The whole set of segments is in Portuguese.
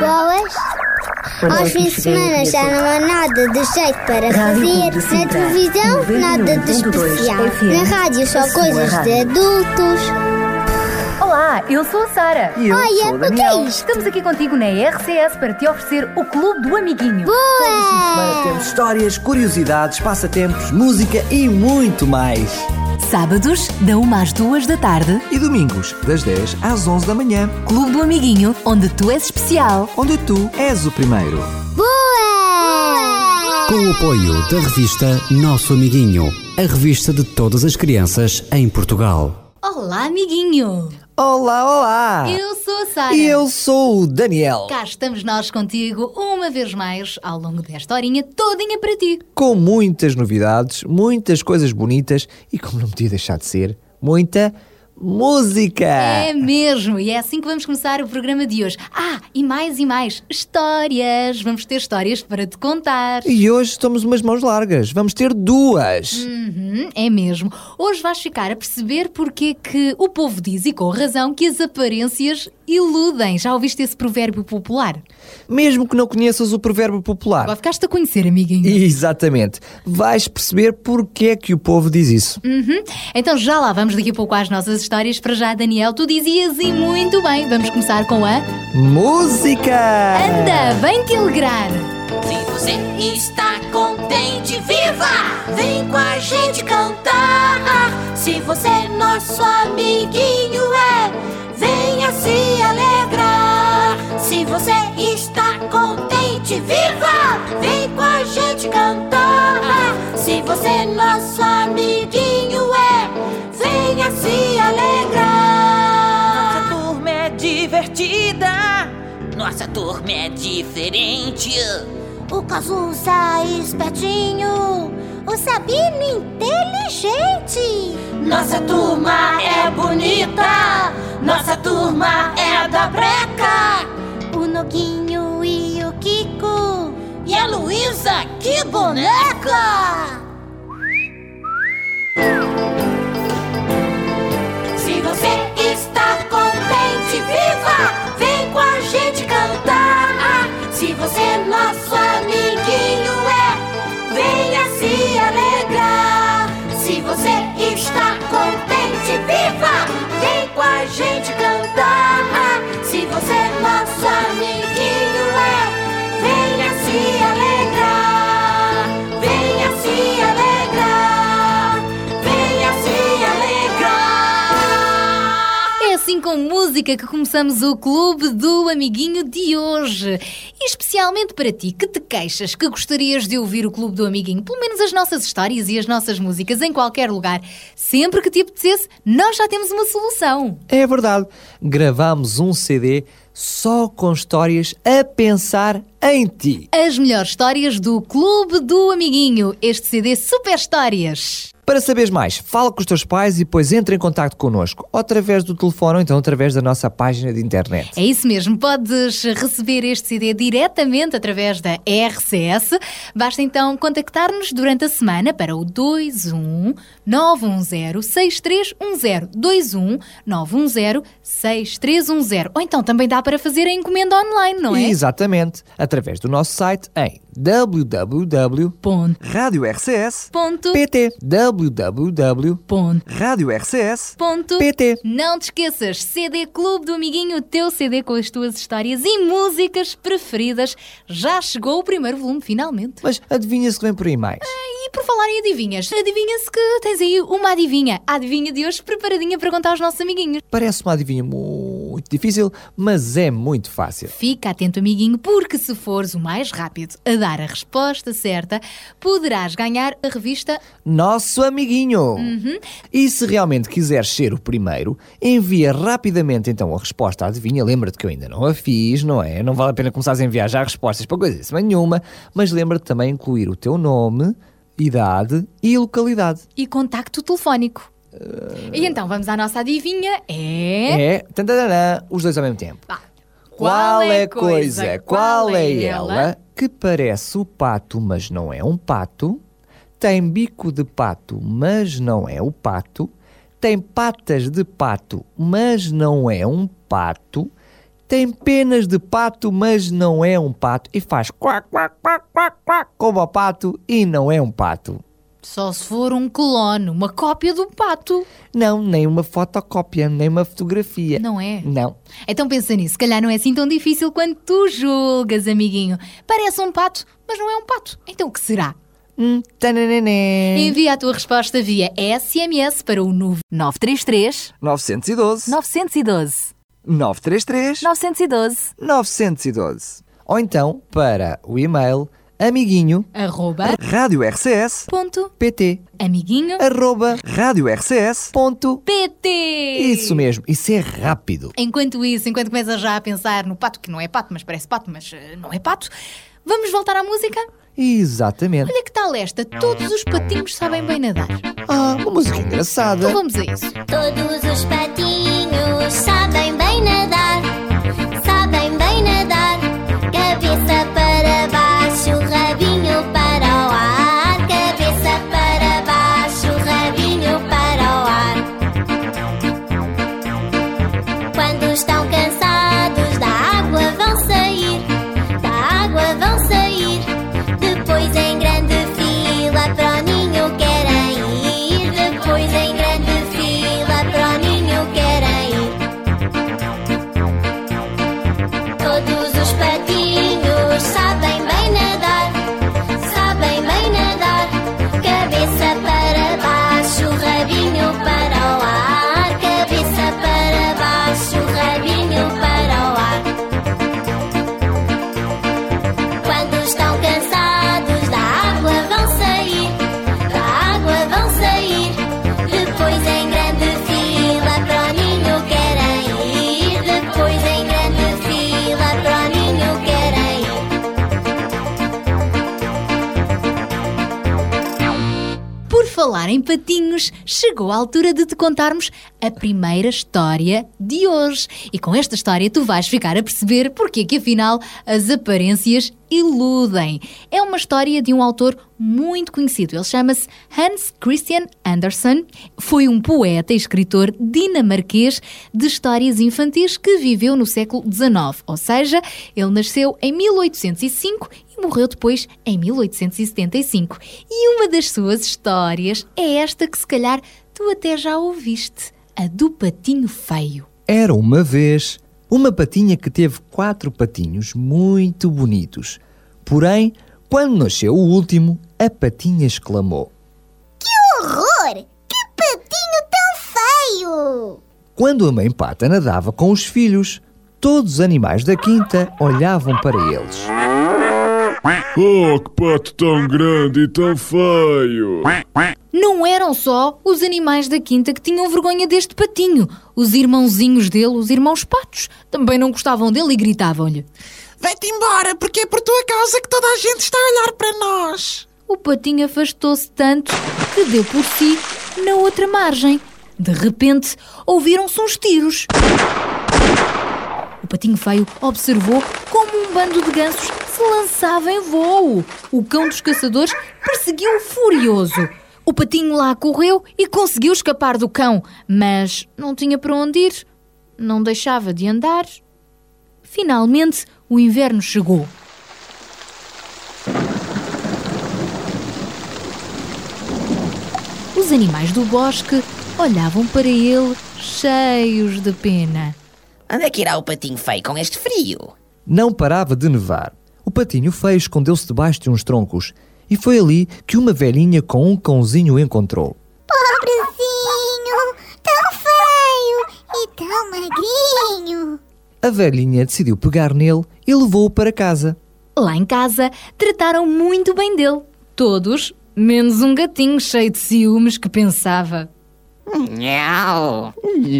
Boas. Aos fins de semana já não há nada de jeito para fazer. Na televisão, nada de especial. Na rádio, só coisas de adultos. Olá, eu sou a Sara. E eu Olha, sou o o que é isto? Estamos aqui contigo na RCS para te oferecer o Clube do Amiguinho. Para Boa! termos histórias, curiosidades, passatempos, música e muito mais. Sábados, da 1 às 2 da tarde, E domingos, das 10 às 11 da manhã, Clube do Amiguinho, onde tu és especial. onde tu és o primeiro. Boa! Com o apoio da revista Nosso Amiguinho, a revista de todas as crianças em Portugal. Olá, amiguinho. Olá, olá! Eu sou a Sara. E eu sou o Daniel. Cá estamos nós contigo uma vez mais ao longo desta horinha todinha para ti. Com muitas novidades, muitas coisas bonitas e, como não podia deixar de ser, muita música! É mesmo, e é assim que vamos começar o programa de hoje. Ah, e mais e mais, histórias. Vamos ter histórias para te contar. E hoje estamos umas mãos largas. Vamos ter duas. Uhum, é mesmo. Hoje vais ficar a perceber porque que o povo diz, e com razão, que as aparências iludem. Já ouviste esse provérbio popular? Mesmo que não conheças o provérbio popular. Agora ficaste a conhecer, amiguinho. Exatamente. Vais perceber porque é que o povo diz isso. Uhum. Então já lá vamos daqui a pouco às nossas histórias. Para já, Daniel, tu dizias e muito bem. Vamos começar com a Música! Anda, vem te alegrar. Se você está contente, viva! Vem com a gente cantar. Se você nosso amiguinho é, venha se alegrar. Se você está contente, viva! Vem com a gente cantar. Se você nosso amiguinho é, venha se alegrar. Nossa turma é divertida. Nossa turma é diferente. O Cazuza espertinho, o Sabino inteligente. Nossa turma é bonita, nossa turma é da breca. O Noguinho e o Kiko, e a Luísa, que boneca! Se você está contente, viva! Vem com a gente cantar. Se você nosso com música que começamos o Clube do Amiguinho de hoje. E especialmente para ti que te queixas que gostarias de ouvir o Clube do Amiguinho, pelo menos as nossas histórias e as nossas músicas em qualquer lugar, sempre que te apetecesse, nós já temos uma solução. É verdade. Gravámos um CD só com histórias a pensar em ti. As melhores histórias do Clube do Amiguinho, este CD Super Histórias. Para saberes mais, fala com os teus pais e depois entra em contato connosco, ou através do telefone ou então através da nossa página de internet. É isso mesmo, podes receber este CD diretamente através da RCS. Basta então contactar-nos durante a semana para o 21 910 6310 21 910 6310. Ou então também dá para fazer a encomenda online, não é? Exatamente, através do nosso site em www.radiorcs.pt www.radiorcs.pt. Não te esqueças, CD Clube do Amiguinho, o teu CD com as tuas histórias e músicas preferidas. Já chegou o primeiro volume, finalmente. Mas adivinha-se que vem por aí mais? E por falar em adivinhas, adivinha-se que tens aí uma adivinha. A adivinha de hoje preparadinha para contar aos nossos amiguinhos. Parece uma adivinha muito difícil, mas é muito fácil. Fica atento, amiguinho, porque se fores o mais rápido a dar a resposta certa, poderás ganhar a revista Nosso amiguinho! E se realmente quiseres ser o primeiro, envia rapidamente então a resposta à adivinha. Lembra-te que eu ainda não a fiz, não é? Não vale a pena começares a enviar já respostas para coisa nenhuma, mas lembra-te também de incluir o teu nome, idade e localidade. e contacto telefónico. E então, vamos à nossa adivinha. É... É, os dois ao mesmo tempo. Vá. Qual é a coisa, qual é ela que parece o pato, mas não é um pato? Tem bico de pato, mas não é o pato? Tem patas de pato, mas não é um pato? tem penas de pato, mas não é um pato. E faz quac, quac, quac, quac, quac, como o pato, e não é um pato. Só se for um clone, uma cópia do pato. Não, nem uma fotocópia, nem uma fotografia. Não é? Não. Então pensa nisso, se calhar não é assim tão difícil quanto tu julgas, amiguinho. Parece um pato, mas não é um pato. Então o que será? Hum. Envia a tua resposta via SMS para o novo 933 912 912 933 912 912. Ou então para o e-mail amiguinho arroba rádio RCS ponto pt amiguinho arroba rádio RCS ponto PT. Isso mesmo, isso é rápido. Enquanto isso, enquanto começas já a pensar no pato, que não é pato, mas parece pato, mas eh, não é pato, vamos voltar à música? Exatamente. Olha que tal esta? Todos os patinhos sabem bem nadar. Ah, uma música engraçada. Então vamos a isso. Todos os patinhos sabem falar em patinhos, chegou a altura de te contarmos a primeira história de hoje. E com esta história tu vais ficar a perceber porque que afinal as aparências iludem. É uma história de um autor muito conhecido. Ele chama-se Hans Christian Andersen. Foi um poeta e escritor dinamarquês de histórias infantis que viveu no século XIX. Ou seja, ele nasceu em 1805 e morreu depois em 1875. E uma das suas histórias é esta que se calhar tu até já ouviste, a do patinho feio. Era uma vez uma patinha que teve quatro patinhos muito bonitos. Porém, quando nasceu o último, a patinha exclamou: Horror! Que patinho tão feio! Quando a mãe pata nadava com os filhos, todos os animais da quinta olhavam para eles. Oh, que pato tão grande e tão feio! Não eram só os animais da quinta que tinham vergonha deste patinho. Os irmãozinhos dele, os irmãos patos, também não gostavam dele e gritavam-lhe. Vai-te embora, porque é por tua causa que toda a gente está a olhar para nós. O patinho afastou-se tanto que deu por si na outra margem. De repente, ouviram-se uns tiros. O patinho feio observou como um bando de gansos se lançava em voo. O cão dos caçadores perseguiu furioso. O patinho lá correu e conseguiu escapar do cão, mas não tinha para onde ir. Não deixava de andar. Finalmente, o inverno chegou. Os animais do bosque olhavam para ele cheios de pena. Onde é que irá o patinho feio com este frio? Não parava de nevar. O patinho feio escondeu-se debaixo de uns troncos e foi ali que uma velhinha com um cãozinho o encontrou. Pobrezinho! Tão feio! E tão magrinho! A velhinha decidiu pegar nele e levou-o para casa. Lá em casa, trataram muito bem dele. Todos, menos um gatinho cheio de ciúmes que pensava. Nhau!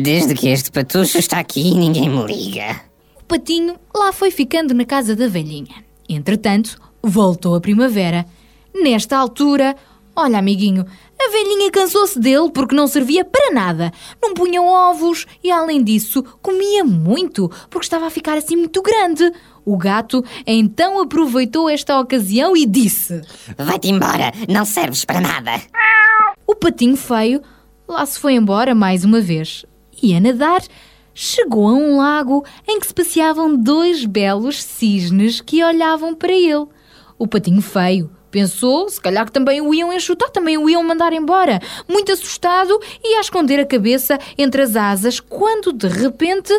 Desde que este patucho está aqui, ninguém me liga. O patinho lá foi ficando na casa da velhinha. Entretanto, voltou a primavera. Nesta altura, olha, amiguinho, a velhinha cansou-se dele porque não servia para nada. Não punha ovos e, além disso, comia muito porque estava a ficar assim muito grande. O gato então aproveitou esta ocasião e disse: Vai-te embora, não serves para nada. O patinho feio lá se foi embora mais uma vez. Ia nadar, chegou a um lago em que se passeavam dois belos cisnes que olhavam para ele. O patinho feio pensou, se calhar que também o iam enxutar, também o iam mandar embora. Muito assustado e a esconder a cabeça entre as asas, quando de repente,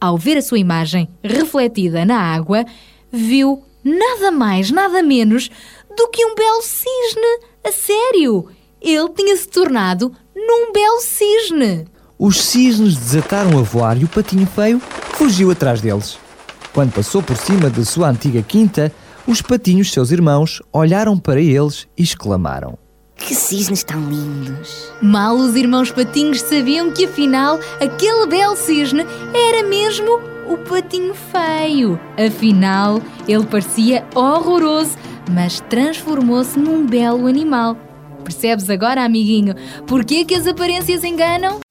ao ver a sua imagem refletida na água, viu nada mais, nada menos do que um belo cisne. A sério! Ele tinha se tornado num belo cisne. Os cisnes desataram a voar e o patinho feio fugiu atrás deles. Quando passou por cima da sua antiga quinta, os patinhos, seus irmãos, olharam para eles e exclamaram: Que cisnes tão lindos! Mal os irmãos patinhos sabiam que afinal aquele belo cisne era mesmo o patinho feio. Afinal, ele parecia horroroso, mas transformou-se num belo animal. Percebes agora, amiguinho, porquê que as aparências enganam?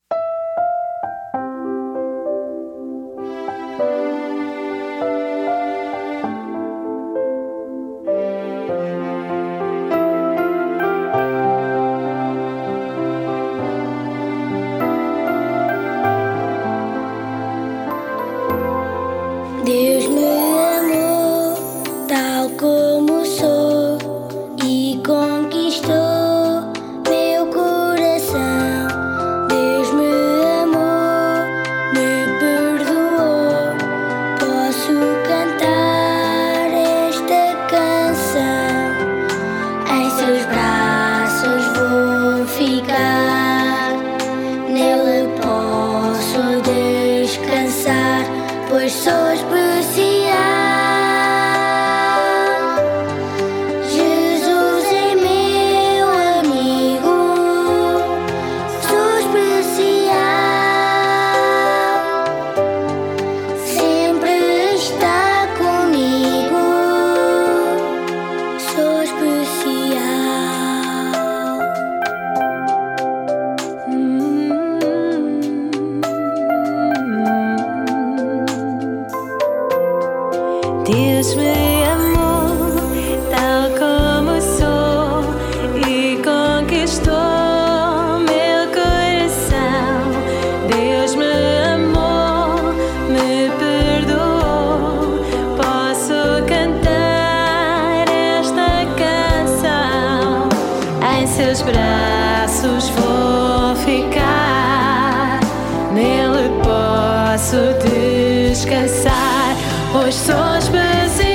Posso descansar, pois sou especial.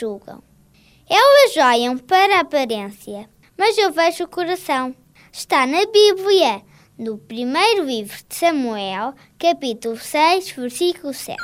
Julgam. Elas olham para a aparência, mas eu vejo o coração. Está na Bíblia, no primeiro livro de Samuel, capítulo 6, versículo 7.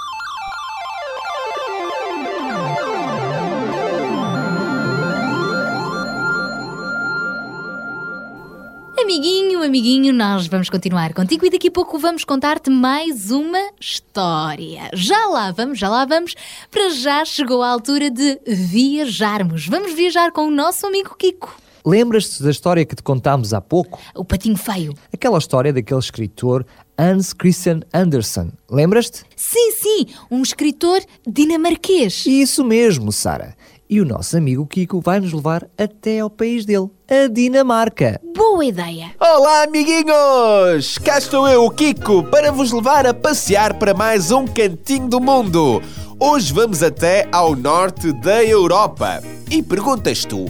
Amiguinho, nós vamos continuar contigo e daqui a pouco vamos contar-te mais uma história. Já lá vamos, já lá vamos. Para já chegou a altura de viajarmos. Vamos viajar com o nosso amigo Kiko. Lembras-te da história que te contámos há pouco? O patinho feio. Aquela história daquele escritor Hans Christian Andersen. Lembras-te? Sim, sim, um escritor dinamarquês. Isso mesmo, Sara. E o nosso amigo Kiko vai nos levar até ao país dele, a Dinamarca. Boa ideia. Olá, amiguinhos! Cá estou eu, o Kiko, para vos levar a passear para mais um cantinho do mundo. Hoje vamos até ao norte da Europa. E perguntas tu,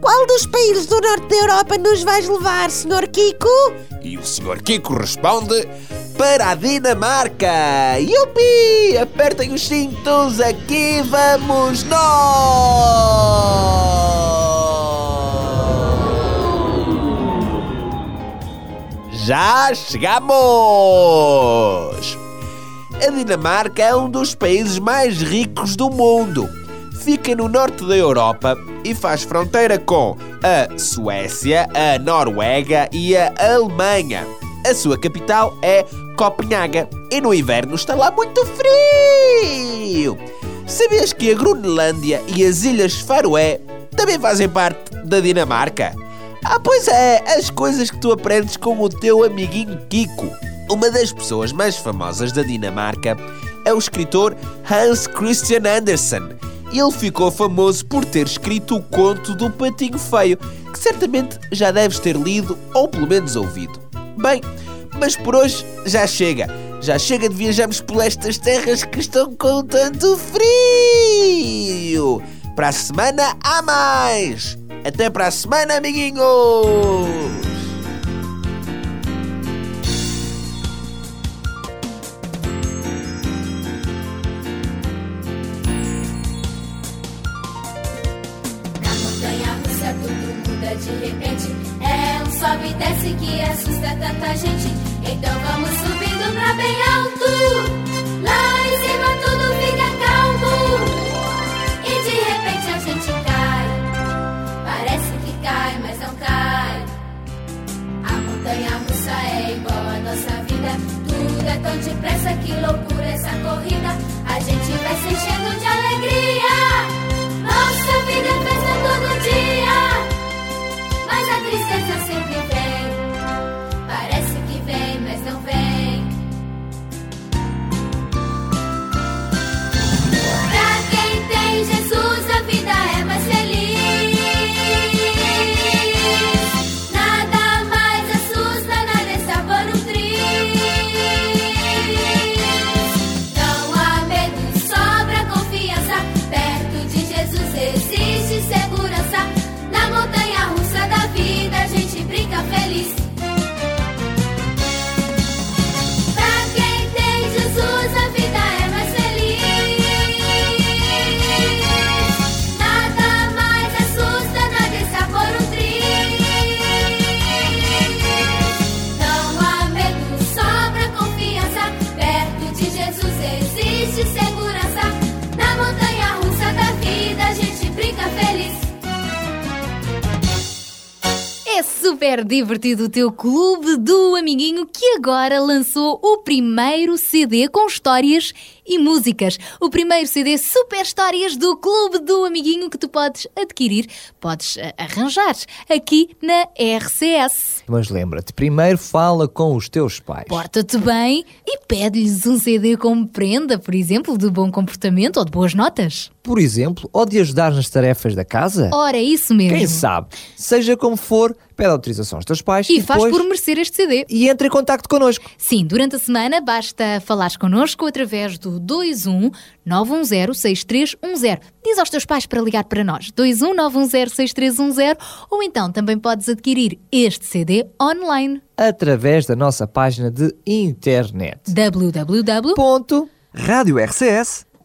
Qual dos países do norte da Europa nos vais levar, Sr. Kiko? E o Sr. Kiko responde: Para a Dinamarca! Yupi! Apertem os cintos, aqui vamos nós! Já chegamos! A Dinamarca é um dos países mais ricos do mundo. Fica no norte da Europa e faz fronteira com a Suécia, a Noruega e a Alemanha. A sua capital é Copenhaga e no inverno está lá muito frio. Sabias que a Groenlândia e as Ilhas Faroé também fazem parte da Dinamarca? Ah, pois é, as coisas que tu aprendes com o teu amiguinho Kiko. Uma das pessoas mais famosas da Dinamarca é o escritor Hans Christian Andersen. Ele ficou famoso por ter escrito o conto do Patinho Feio, que certamente já deves ter lido ou pelo menos ouvido. Bem, mas por hoje já chega. Já chega de viajarmos por estas terras que estão com tanto frio. Para a semana há mais. Até para a semana, amiguinhos. De repente. Sobe e desce que assusta tanta gente. Então vamos subindo pra bem alto. Lá em cima tudo fica calmo. E de repente a gente cai. Parece que cai, mas não cai. A montanha russa é igual à nossa vida. Tudo é tão depressa, que loucura essa corrida. A gente vai se enchendo de alegria. Super divertido o teu clube do amiguinho que agora lançou o primeiro CD com histórias e músicas. O primeiro CD Super Histórias do Clube do Amiguinho que tu podes adquirir, podes eh, arranjar aqui na RCS. Mas lembra-te, primeiro fala com os teus pais. Porta-te bem e pede-lhes um CD como prenda, por exemplo, de bom comportamento ou de boas notas. Por exemplo, ou de ajudar nas tarefas da casa? Ora, isso mesmo. Quem sabe? Seja como for, pede autorização aos teus pais E, faz depois... por merecer este CD. E entre em contacto connosco. Sim, durante a semana basta falares connosco através do 21 910 6310. Diz aos teus pais para ligar para nós. 21 910 6310 ou então também podes adquirir este CD online. Através da nossa página de internet. www.pt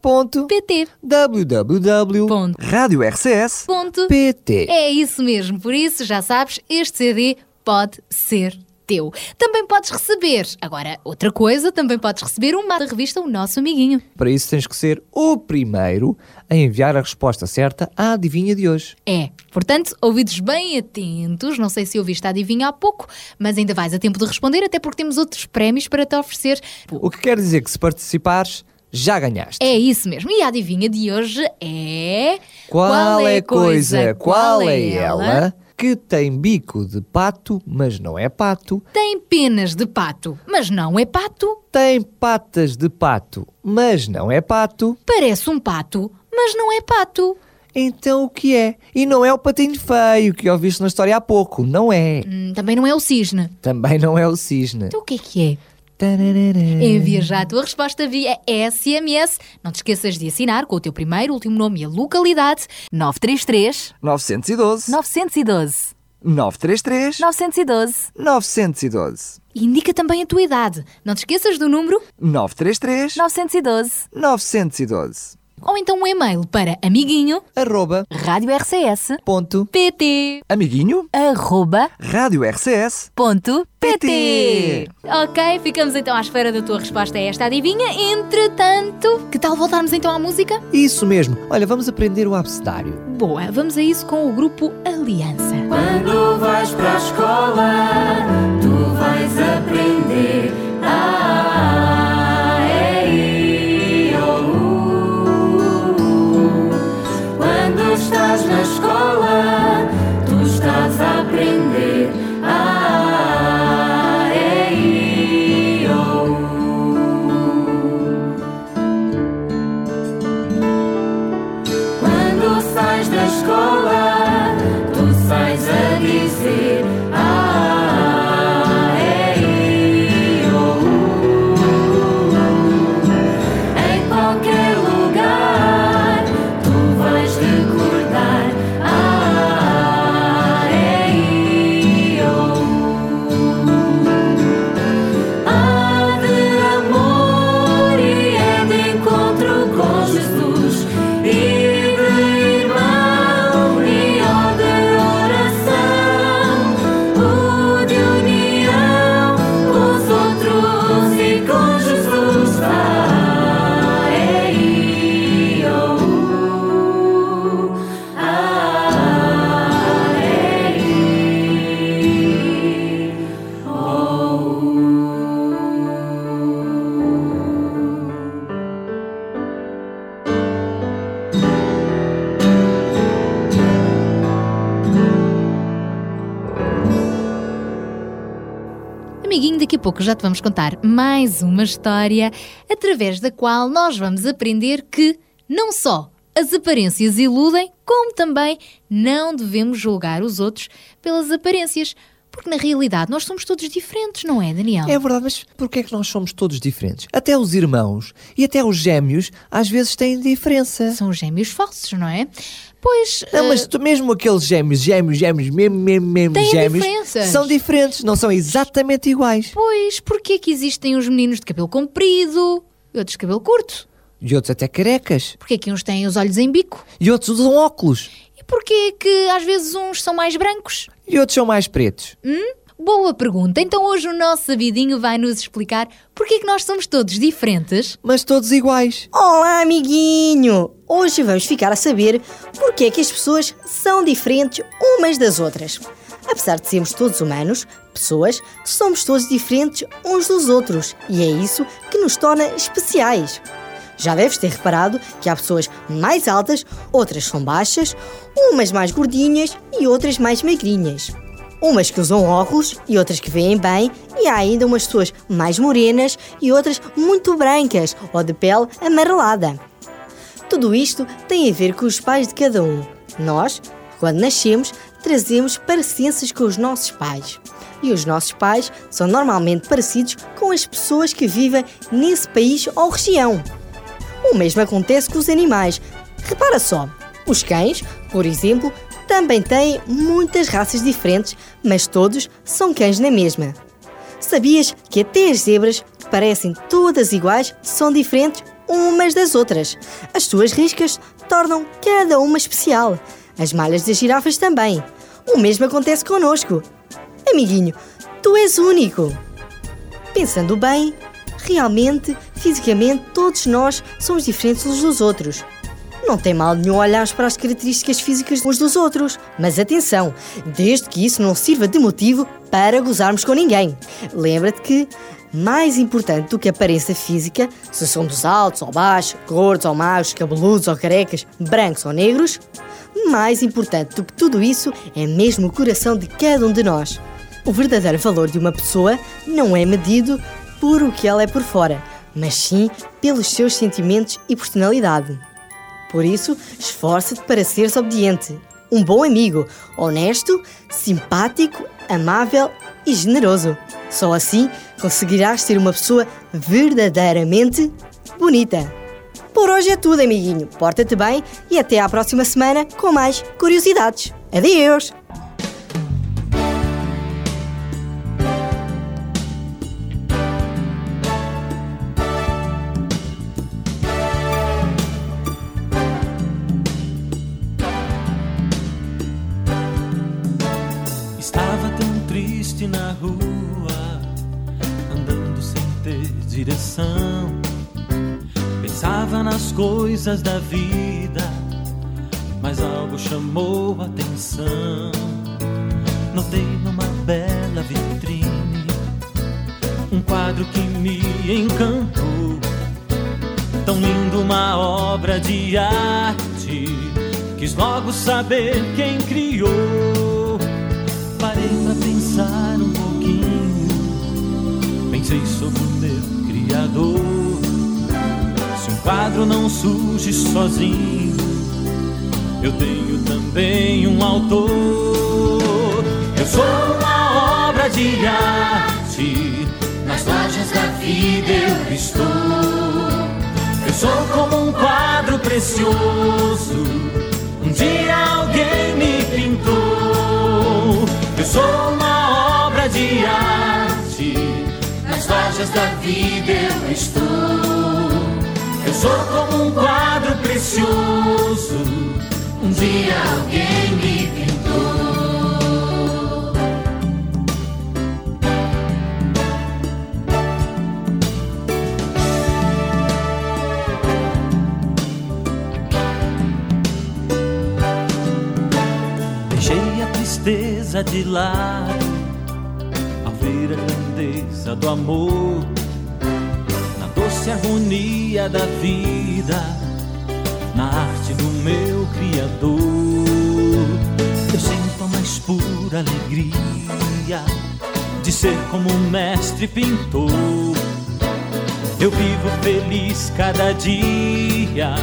Radiorcs.pt www.radiorcs.pt É isso mesmo, por isso já sabes, este CD pode ser teu. Também podes receber. Agora, outra coisa, também podes receber uma da revista O Nosso Amiguinho. Para isso tens que ser o primeiro a enviar a resposta certa à adivinha de hoje. É, portanto, ouvidos bem atentos. Não sei se ouviste a adivinha há pouco, mas ainda vais a tempo de responder, até porque temos outros prémios para te oferecer. O que quer dizer que se participares, já ganhaste. É isso mesmo. E a adivinha de hoje é. Qual, é a coisa, qual é ela, que tem bico de pato, mas não é pato? Tem penas de pato, mas não é pato. Tem patas de pato, mas não é pato? Parece um pato, mas não é pato. Então o que é? E não é o patinho feio que ouviste na história há pouco, não é? Hum, também não é o cisne. Também não é o cisne. Então o que é que é? Envia já a tua resposta via SMS. Não te esqueças de assinar com o teu primeiro, último nome e a localidade. 933 912 912 933 912 912 E indica também a tua idade. Não te esqueças do número. 933 912 912 ou então um e-mail para amiguinho arroba Rádio RCS ponto pt. amiguinho arroba rádio RCS ponto PT. Ok, ficamos então à espera da tua resposta a esta adivinha. Entretanto, que tal voltarmos então à música? Isso mesmo. Olha, vamos aprender o abecedário. Boa, vamos a isso com o grupo Aliança. Quando vais para a escola, tu vais aprender a Amiguinho, daqui a pouco já te vamos contar mais uma história através da qual nós vamos aprender que não só as aparências iludem, como também não devemos julgar os outros pelas aparências. Porque na realidade nós somos todos diferentes, não é, Daniel? É verdade, mas porquê é que nós somos todos diferentes? Até os irmãos e até os gêmeos às vezes têm diferença. São gêmeos falsos, não é? Pois. Não, eh, mas tu, mesmo aqueles gêmeos, gêmeos, gêmeos, mesmo, mesmo, mesmo gêmeos, diferenças. são diferentes, não são exatamente iguais. Pois, porquê é que existem os meninos de cabelo comprido e outros de cabelo curto? E outros até carecas. Porquê é que uns têm os olhos em bico? E outros usam óculos. E porquê é que às vezes uns são mais brancos? E outros são mais pretos. Hum? Boa pergunta. Então hoje o nosso sabidinho vai nos explicar porquê é que nós somos todos diferentes. Mas todos iguais. Olá, amiguinho! Hoje vamos ficar a saber porque é que as pessoas são diferentes umas das outras. Apesar de sermos todos humanos, pessoas, somos todos diferentes uns dos outros e é isso que nos torna especiais. Já deves ter reparado que há pessoas mais altas, outras são baixas, umas mais gordinhas e outras mais magrinhas. Umas que usam óculos e outras que veem bem, e há ainda umas pessoas mais morenas e outras muito brancas ou de pele amarelada. Tudo isto tem a ver com os pais de cada um. Nós, quando nascemos, trazemos parecenças com os nossos pais. E os nossos pais são normalmente parecidos com as pessoas que vivem nesse país ou região. O mesmo acontece com os animais. Repara só, os cães, por exemplo, também têm muitas raças diferentes, mas todos são cães na mesma. Sabias que até as zebras, que parecem todas iguais, são diferentes umas das outras? As suas riscas tornam cada uma especial. As malhas das girafas também. O mesmo acontece connosco. Amiguinho, Tu és único. Pensando bem, realmente, fisicamente, todos nós somos diferentes uns dos outros. Não tem mal nenhum olhar para as características físicas uns dos outros. Mas atenção, desde que isso não sirva de motivo para gozarmos com ninguém. Lembra-te que, mais importante do que a aparência física, se somos altos ou baixos, gordos ou magros, cabeludos ou carecas, brancos ou negros, mais importante do que tudo isso é mesmo o coração de cada um de nós. O verdadeiro valor de uma pessoa não é medido por o que ela é por fora, mas sim pelos seus sentimentos e personalidade. Por isso, esforça-te para seres obediente, um bom amigo, honesto, simpático, amável e generoso. Só assim conseguirás ser uma pessoa verdadeiramente bonita. Por hoje é tudo, amiguinho. Porta-te bem e até à próxima semana com mais curiosidades. Adeus! Coisas da vida, mas algo chamou a atenção. Notei numa bela vitrine um quadro que me encantou. Tão lindo, uma obra de arte. Quis logo saber quem criou. Parei pra pensar um pouquinho. Pensei sobre o meu Criador. Quadro não surge sozinho, eu tenho também um autor. Eu sou uma obra de arte. Nas lojas da vida eu estou. Eu sou como um quadro precioso. Um dia alguém me pintou. Eu sou uma obra de arte. Nas lojas da vida eu estou. Sou como um quadro precioso. Um dia alguém me pintou. Deixei a tristeza de lado ver a grandeza do amor doce harmonia da vida, na arte do meu Criador. Eu sinto a mais pura alegria de ser como um mestre pintor. Eu vivo feliz cada dia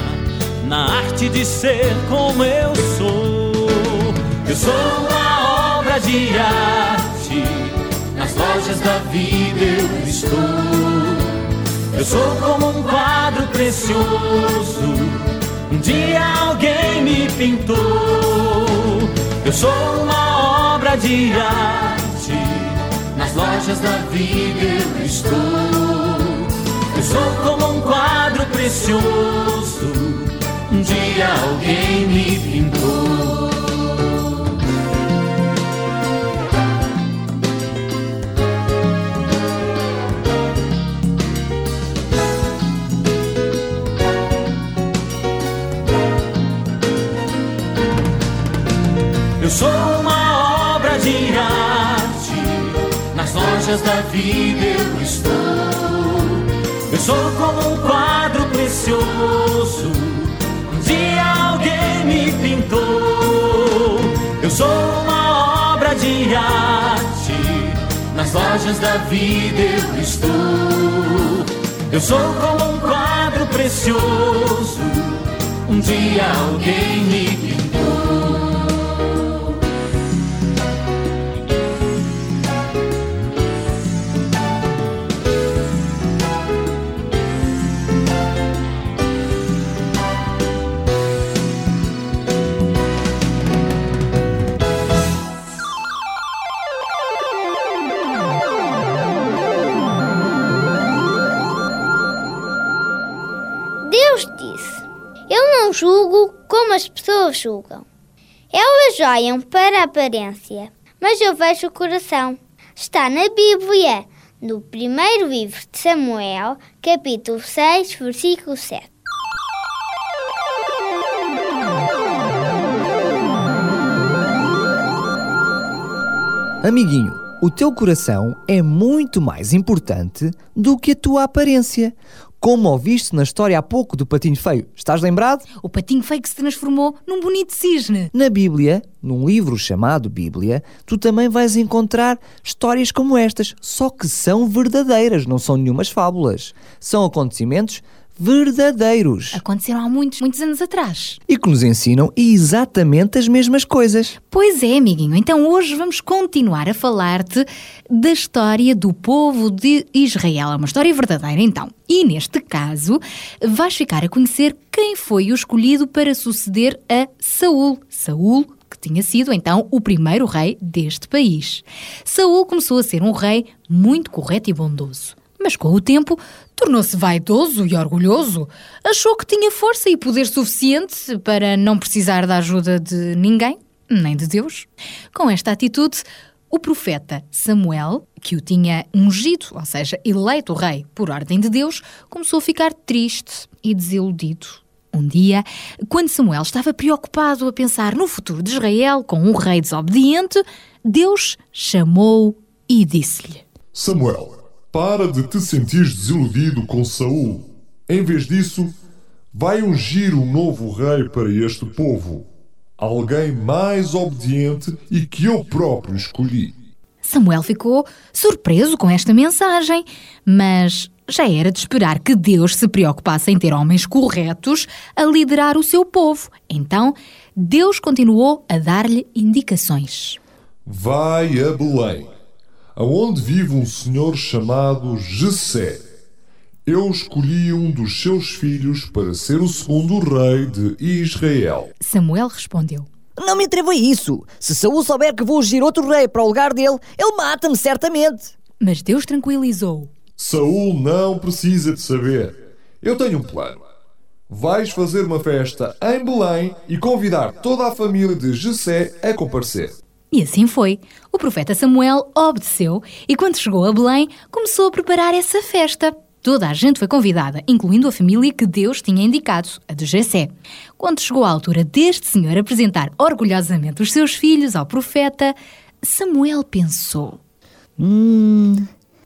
na arte de ser como eu sou. Eu sou uma obra de arte, nas lojas da vida eu estou. Eu sou como um quadro precioso, um dia alguém me pintou. Eu sou uma obra de arte, nas lojas da vida eu estou. Eu sou como um quadro precioso, um dia alguém me pintou. Vida eu estou. Eu sou como um quadro precioso, um dia alguém me pintou. Eu sou uma obra de arte, nas lojas da vida eu estou. Eu sou como um quadro precioso, um dia alguém me julgam. Elas olham para a aparência, mas eu vejo o coração. está na Bíblia, no primeiro livro de Samuel, capítulo 6, versículo 7. Amiguinho, o teu coração é muito mais importante do que a tua aparência. Como ouviste na história há pouco do patinho feio, estás lembrado? O patinho feio que se transformou num bonito cisne. Na Bíblia, num livro chamado Bíblia, tu também vais encontrar histórias como estas, só que são verdadeiras, não são nenhumas fábulas. São acontecimentos verdadeiros. Aconteceram há muitos, muitos anos atrás. E que nos ensinam exatamente as mesmas coisas. Pois é, amiguinho. Então hoje vamos continuar a falar-te da história do povo de Israel. É uma história verdadeira, então. E neste caso, vais ficar a conhecer quem foi o escolhido para suceder a Saul. Saul que tinha sido então o primeiro rei deste país. Saul começou a ser um rei muito correto e bondoso. Mas com o tempo tornou-se vaidoso e orgulhoso. Achou que tinha força e poder suficiente para não precisar da ajuda de ninguém, nem de Deus. Com esta atitude, o profeta Samuel, que o tinha ungido, ou seja, eleito rei por ordem de Deus, começou a ficar triste e desiludido. Um dia, quando Samuel estava preocupado a pensar no futuro de Israel com um rei desobediente, Deus chamou e disse-lhe: Samuel, para de te sentir desiludido com Saul. Em vez disso, vai ungir um novo rei para este povo. Alguém mais obediente e que eu próprio escolhi. Samuel ficou surpreso com esta mensagem, mas já era de esperar que Deus se preocupasse em ter homens corretos a liderar o seu povo. Então, Deus continuou a dar-lhe indicações. Vai a Belém aonde vive um senhor chamado Jessé. Eu escolhi um dos seus filhos para ser o segundo rei de Israel. Samuel respondeu: Não me atrevo a isso. Se Saul souber que vou ungir outro rei para o lugar dele, ele mata-me certamente. Mas Deus tranquilizou. Saul não precisa de saber. Eu tenho um plano. Vais fazer uma festa em Belém e convidar toda a família de Jessé a comparecer. E assim foi. O profeta Samuel obedeceu e, quando chegou a Belém, começou a preparar essa festa. Toda a gente foi convidada, incluindo a família que Deus tinha indicado, a de Jessé. Quando chegou a altura deste senhor apresentar orgulhosamente os seus filhos ao profeta, Samuel pensou: Hum,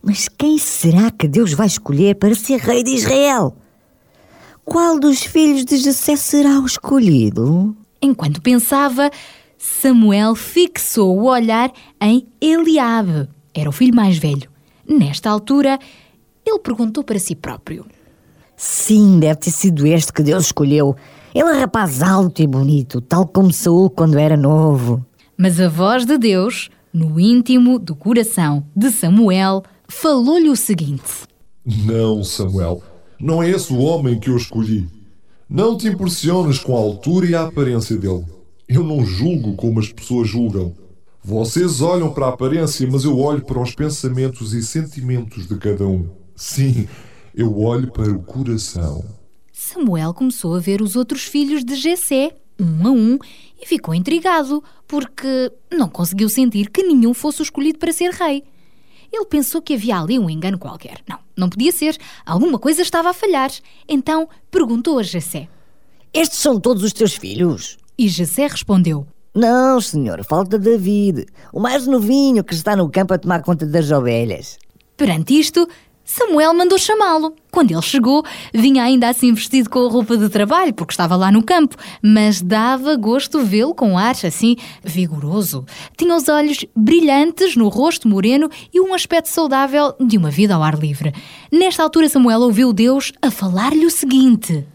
mas quem será que Deus vai escolher para ser rei de Israel? Qual dos filhos de Jessé será o escolhido? Enquanto pensava, Samuel fixou o olhar em Eliabe. Era o filho mais velho. Nesta altura, ele perguntou para si próprio: Sim, deve ter sido este que Deus escolheu. Ele é rapaz alto e bonito, tal como Saul quando era novo. Mas a voz de Deus, no íntimo do coração de Samuel, falou-lhe o seguinte: Não, Samuel, não é esse o homem que eu escolhi. Não te impressiones com a altura e a aparência dele. Eu não julgo como as pessoas julgam. Vocês olham para a aparência, mas eu olho para os pensamentos e sentimentos de cada um. Sim, eu olho para o coração. Samuel começou a ver os outros filhos de Jessé, um a um, e ficou intrigado, porque não conseguiu sentir que nenhum fosse escolhido para ser rei. Ele pensou que havia ali um engano qualquer. Não, não podia ser. Alguma coisa estava a falhar. Então perguntou a Jessé: Estes são todos os teus filhos? E Jessé respondeu: Não, senhor, falta David, o mais novinho que está no campo a tomar conta das ovelhas. Perante isto, Samuel mandou chamá-lo. Quando ele chegou, vinha ainda assim vestido com a roupa de trabalho, porque estava lá no campo, mas dava gosto vê-lo com ar assim vigoroso. Tinha os olhos brilhantes no rosto moreno e um aspecto saudável de uma vida ao ar livre. Nesta altura, Samuel ouviu Deus a falar-lhe o seguinte: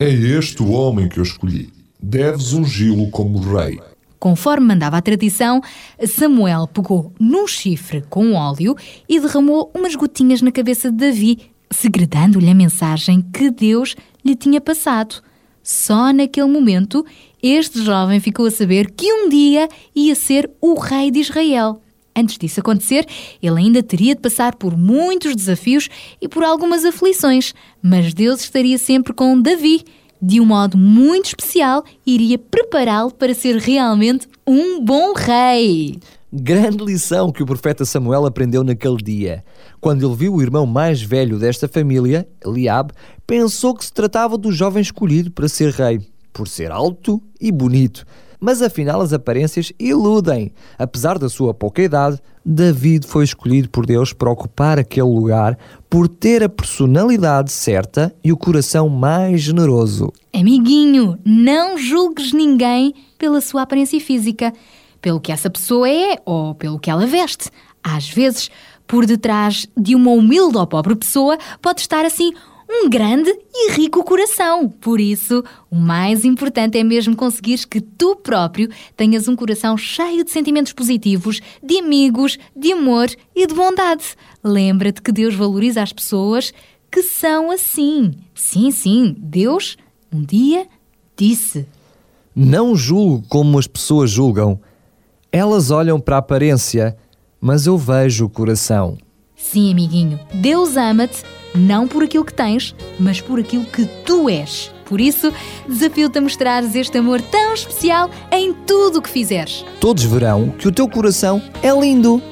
É este o homem que eu escolhi deves ungí-lo como rei. Conforme mandava a tradição, Samuel pegou num chifre com óleo e derramou umas gotinhas na cabeça de Davi, segredando-lhe a mensagem que Deus lhe tinha passado. Só naquele momento, este jovem ficou a saber que um dia ia ser o rei de Israel. Antes disso acontecer, ele ainda teria de passar por muitos desafios e por algumas aflições, mas Deus estaria sempre com Davi de um modo muito especial, iria prepará-lo para ser realmente um bom rei. Grande lição que o profeta Samuel aprendeu naquele dia. Quando ele viu o irmão mais velho desta família, Eliabe, pensou que se tratava do jovem escolhido para ser rei, por ser alto e bonito. Mas afinal as aparências iludem. Apesar da sua pouca idade, David foi escolhido por Deus para ocupar aquele lugar por ter a personalidade certa e o coração mais generoso. Amiguinho, não julgues ninguém pela sua aparência física, pelo que essa pessoa é ou pelo que ela veste. Às vezes, por detrás de uma humilde ou pobre pessoa, pode estar assim um grande e rico coração. Por isso, o mais importante é mesmo conseguires que tu próprio tenhas um coração cheio de sentimentos positivos, de amigos, de amor e de bondade. Lembra-te que Deus valoriza as pessoas que são assim. Sim, sim, Deus um dia disse. Não julgo como as pessoas julgam. Elas olham para a aparência, mas eu vejo o coração. Sim, amiguinho, Deus ama-te não por aquilo que tens, mas por aquilo que tu és. Por isso, desafio-te a mostrares este amor tão especial em tudo o que fizeres. Todos verão que o teu coração é lindo.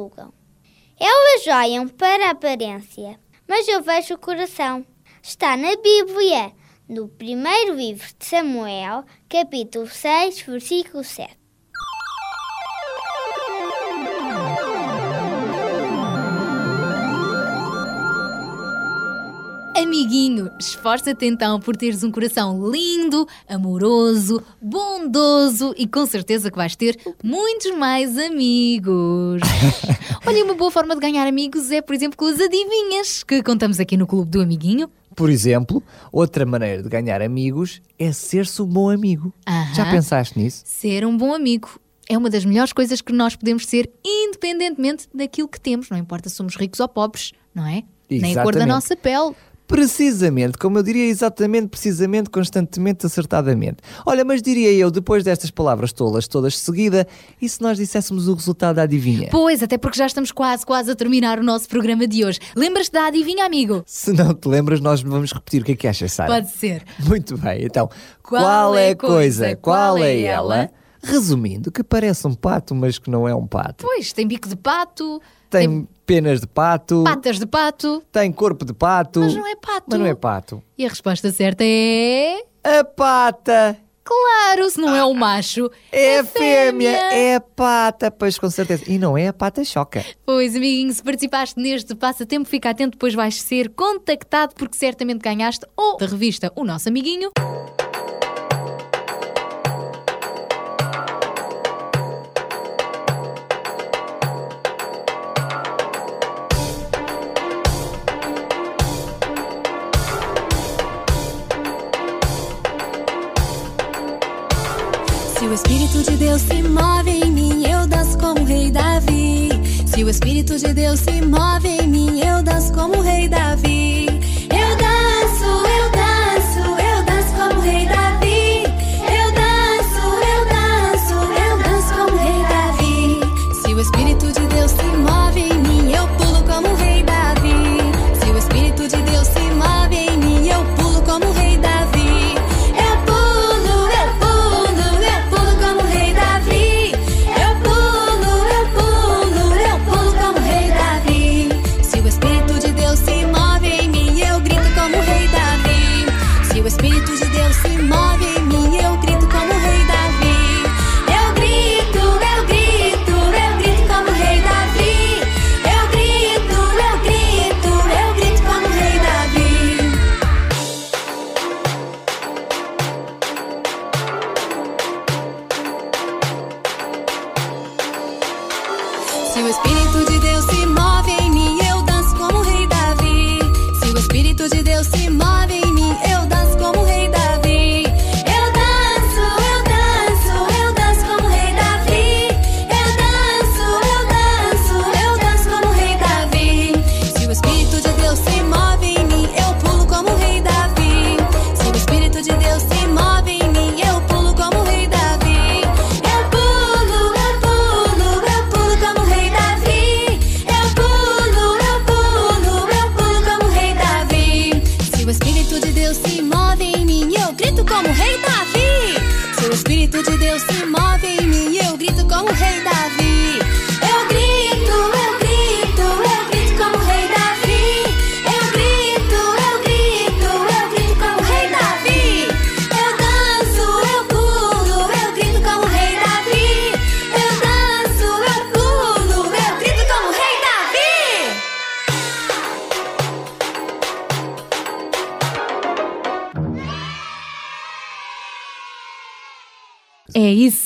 Julgam. Elas olham para a aparência, mas eu vejo o coração. Está na Bíblia, no primeiro livro de Samuel, capítulo 6, versículo 7. Amiguinho, esforça-te então por teres um coração lindo, amoroso, bondoso e com certeza que vais ter muitos mais amigos. Olha, uma boa forma de ganhar amigos é, por exemplo, com as adivinhas que contamos aqui no Clube do Amiguinho. Por exemplo, outra maneira de ganhar amigos é ser-se um bom amigo. Aham. Já pensaste nisso? Ser um bom amigo é uma das melhores coisas que nós podemos ser, independentemente daquilo que temos. Não importa se somos ricos ou pobres, não é? Nem a cor da Exatamente. nossa pele. Precisamente, como eu diria exatamente, precisamente, constantemente, acertadamente. Olha, mas diria eu, depois destas palavras tolas, todas de seguida, e se nós disséssemos o resultado da adivinha? Pois, até porque já estamos quase, quase a terminar o nosso programa de hoje. Lembras-te da adivinha, amigo? Se não te lembras, nós vamos repetir. O que é que achas, Sara? Pode ser. Muito bem, então. Qual Qual, é é a a coisa? coisa? Qual Qual é é ela? ela? Resumindo, que parece um pato, mas que não é um pato. Pois, tem bico de pato, Tem penas de pato, patas de pato, tem corpo de pato. mas não é pato. Mas não é pato. E a resposta certa é. A pata! Claro, se não é o macho, É a fêmea, é a pata, pois com certeza. E não é a pata choca. Pois, amiguinho, se participaste neste passatempo, fica atento, depois vais ser contactado porque certamente ganhaste ou da revista O Nosso Amiguinho. Espírito de Deus se move em mim, eu danço como o rei Davi. Se o Espírito de Deus se move em mim, eu danço como o rei Davi.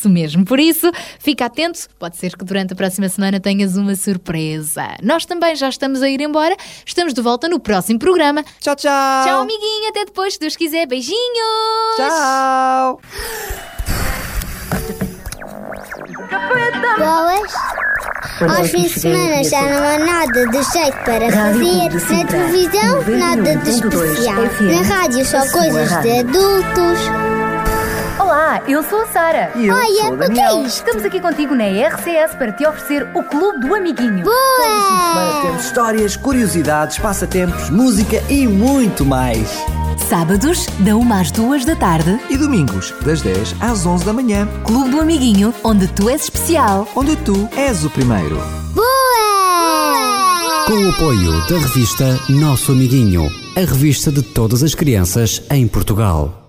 Isso mesmo. Por isso, fica atento. Pode ser que durante a próxima semana tenhas uma surpresa. Nós também já estamos a ir embora. Estamos de volta no próximo programa. Tchau, tchau. Tchau, amiguinho. Até depois, se Deus quiser. Beijinhos. Tchau. Boas. Aos fins de semana já não há nada de jeito para fazer. Na televisão, nada de especial. Na rádio, só coisas de adultos. Olá, eu sou a Sara. E eu Olha, sou o o que é Daniel. isto? Estamos aqui contigo na RCS para te oferecer o Clube do Amiguinho. Boa! Temos histórias, curiosidades, passatempos, música e muito mais. Sábados, da 1 às 2 da tarde. E domingos, das 10 às 11 da manhã. Clube do Amiguinho, onde tu és especial. Onde tu és o primeiro. Com o apoio da revista Nosso Amiguinho, a revista de todas as crianças em Portugal.